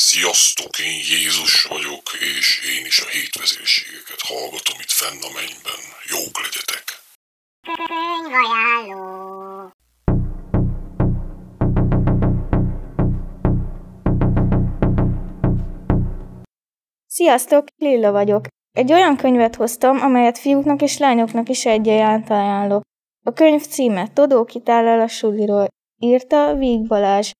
Sziasztok, én Jézus vagyok, és én is a hétvezérségeket hallgatom itt fenn a mennyben. Jók legyetek! Könyvajánló. Sziasztok, Lilla vagyok. Egy olyan könyvet hoztam, amelyet fiúknak és lányoknak is egyaránt ajánlok. A könyv címe Todó kitállal a suliról. Írta Víg Balázs.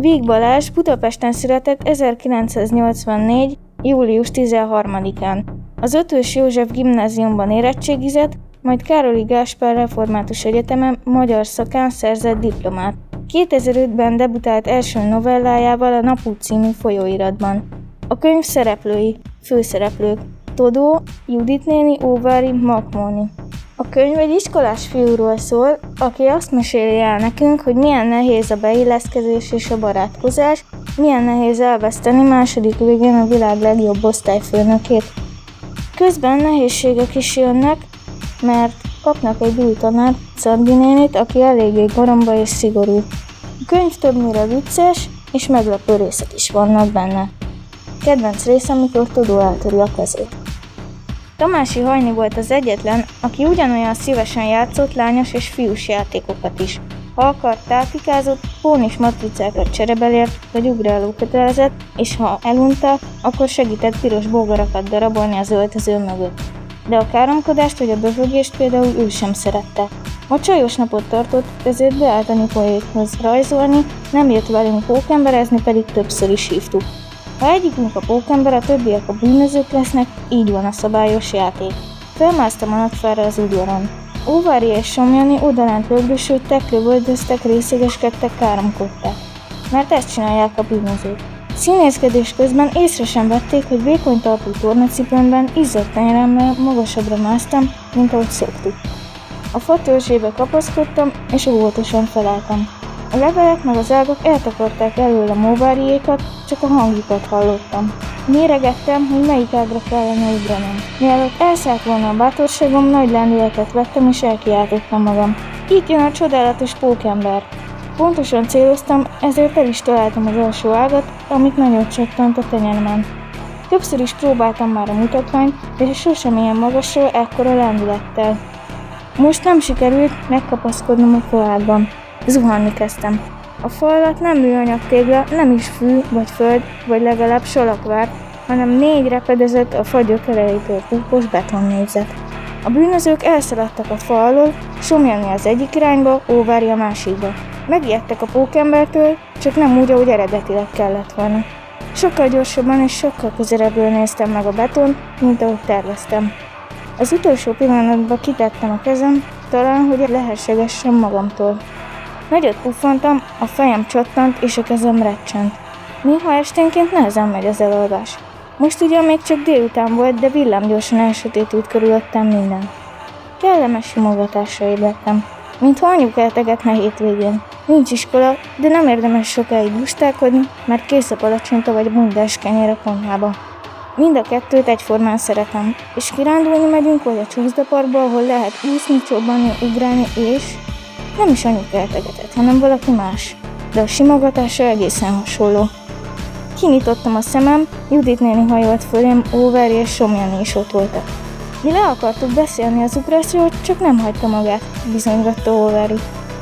Víg Balázs Budapesten született 1984. július 13-án. Az Ötös József gimnáziumban érettségizett, majd Károli Gáspár Református Egyetemen magyar szakán szerzett diplomát. 2005-ben debutált első novellájával a Napút című folyóiratban. A könyv szereplői, főszereplők, Todó, Judit néni, Óvári, Makmoni. A könyv egy iskolás fiúról szól, aki azt meséli el nekünk, hogy milyen nehéz a beilleszkedés és a barátkozás, milyen nehéz elveszteni második végén a világ legjobb osztályfőnökét. Közben nehézségek is jönnek, mert kapnak egy új tanár, Szardi nénit, aki eléggé garamba és szigorú. A könyv többnyire vicces, és meglepő részek is vannak benne. Kedvenc rész, amikor Tudó eltöri a kezét. Tamási Hajni volt az egyetlen, aki ugyanolyan szívesen játszott lányos és fiús játékokat is. Ha akart, tápikázott, pónis matricákat cserebelért, vagy ugráló kötelezett, és ha elunta, akkor segített piros bógarakat darabolni az öltöző mögött. De a káromkodást vagy a böfögést például ő sem szerette. Csajos napot tartott, ezért beállt a Nikolékhoz rajzolni, nem jött velünk pókemberezni, pedig többször is hívtuk. Ha egyikünk a pókember, a többiek a bűnözők lesznek, így van a szabályos játék. Felmásztam a napfára az udvaron. Óvári és Somjani odalent lögdösödtek, lövöldöztek, részegeskedtek, káromkodtak. Mert ezt csinálják a bűnözők. Színészkedés közben észre sem vették, hogy vékony talpú tornacipőmben izzadt tenyeremmel magasabbra másztam, mint ahogy szoktuk. A fa kapaszkodtam, és óvatosan felálltam. A levelek meg az ágak eltakarták elől a móváriékat, csak a hangjukat hallottam. Méregettem, hogy melyik ágra kellene ugranom. Mielőtt elszállt volna a bátorságom, nagy lendületet vettem és elkiáltottam magam. Itt jön a csodálatos pókember! Pontosan céloztam, ezért el is találtam az első ágat, amit nagyon csattant a tenyeremen. Többször is próbáltam már a mutatványt, de sosem ilyen magasról ekkora lendülettel. Most nem sikerült megkapaszkodnom a faádban. Zuhanni kezdtem. A fa alatt nem műanyag tégla, nem is fű, vagy föld, vagy legalább salakvár, hanem négy repedezett a fa gyökereitől púpos betonnégyzet. A bűnözők elszaladtak a fa alól, Somjani az egyik irányba, Óvári a másikba. Megijedtek a pókembertől, csak nem úgy, ahogy eredetileg kellett volna. Sokkal gyorsabban és sokkal közelebbről néztem meg a beton, mint ahogy terveztem. Az utolsó pillanatban kitettem a kezem, talán, hogy lehessegessem magamtól. Nagyot puffantam, a fejem csattant és a kezem recsent. Néha esténként nehezen megy az elalvás. Most ugyan még csak délután volt, de villámgyorsan elsötétült körülöttem minden. Kellemes simogatásra ébredtem, mintha anyuk eltegetne hétvégén. Nincs iskola, de nem érdemes sokáig lustálkodni, mert kész a palacsinta vagy bundás kenyér a konyhába. Mind a kettőt egyformán szeretem, és kirándulni megyünk vagy a csúszdaparkba, ahol lehet úszni, csobbanni, ugrálni, és nem is anyuk eltegetett, hanem valaki más, de a simogatása egészen hasonló. Kinyitottam a szemem, Judit néni hajolt fölém, Óvári és Somjani is ott voltak. Mi le akartuk beszélni az ugrásról, csak nem hagyta magát, bizonygatta Óvári.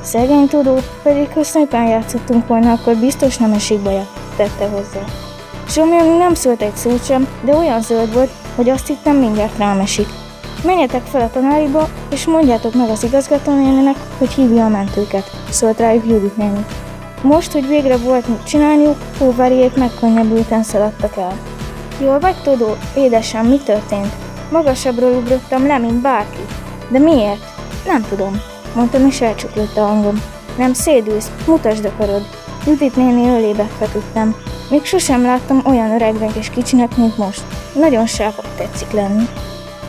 Szegény tudó, pedig ha szépen játszottunk volna, akkor biztos nem esik baja, tette hozzá. Somjani nem szólt egy szót sem, de olyan zöld volt, hogy azt hittem mindjárt rám esik. Menjetek fel a tanáriba, és mondjátok meg az igazgatónéninek, hogy hívja a mentőket, szólt rájuk Judit néni. Most, hogy végre volt mit csinálniuk, Hóváriék megkönnyebbülten szaladtak el. Jól vagy, Todó? Édesem, mi történt? Magasabbról ugrottam le, mint bárki. De miért? Nem tudom, mondtam, és elcsuklott a hangom. Nem szédülsz, mutasd a karod. Judit néni ölébe feküdtem. Még sosem láttam olyan öregnek és kicsinek, mint most. Nagyon sápat tetszik lenni.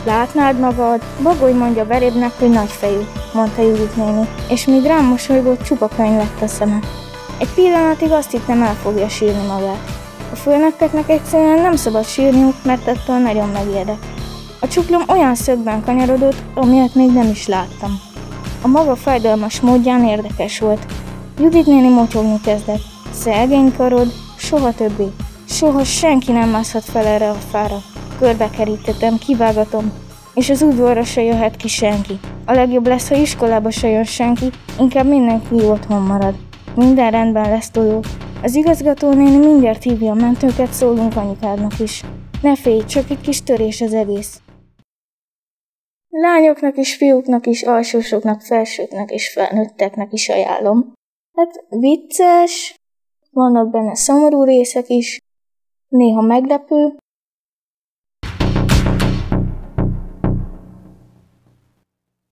Látnád magad? Bagoly mondja verébnek, hogy nagyfejű, mondta Judit néni, és míg rám mosolygott, csupa könyv lett a szeme. Egy pillanatig azt hittem el fogja sírni magát. A főnökeknek egyszerűen nem szabad sírniuk, mert attól nagyon megijedek. A csuklom olyan szögben kanyarodott, amilyet még nem is láttam. A maga fájdalmas módján érdekes volt. Judit néni motyogni kezdett. Szegény karod, soha többé. Soha senki nem mászhat fel erre a fára. Körbekerítettem, kivágatom, és az udvarra se jöhet ki senki. A legjobb lesz, ha iskolába se jön senki, inkább mindenki otthon marad. Minden rendben lesz, Todó. Az igazgatónéni mindjárt hívja a mentőket, szólunk anyukádnak is. Ne félj, csak egy kis törés az egész. Lányoknak és fiúknak is, alsósoknak, felsőknek és felnőtteknek is ajánlom. Hát vicces, vannak benne szomorú részek is, néha meglepő,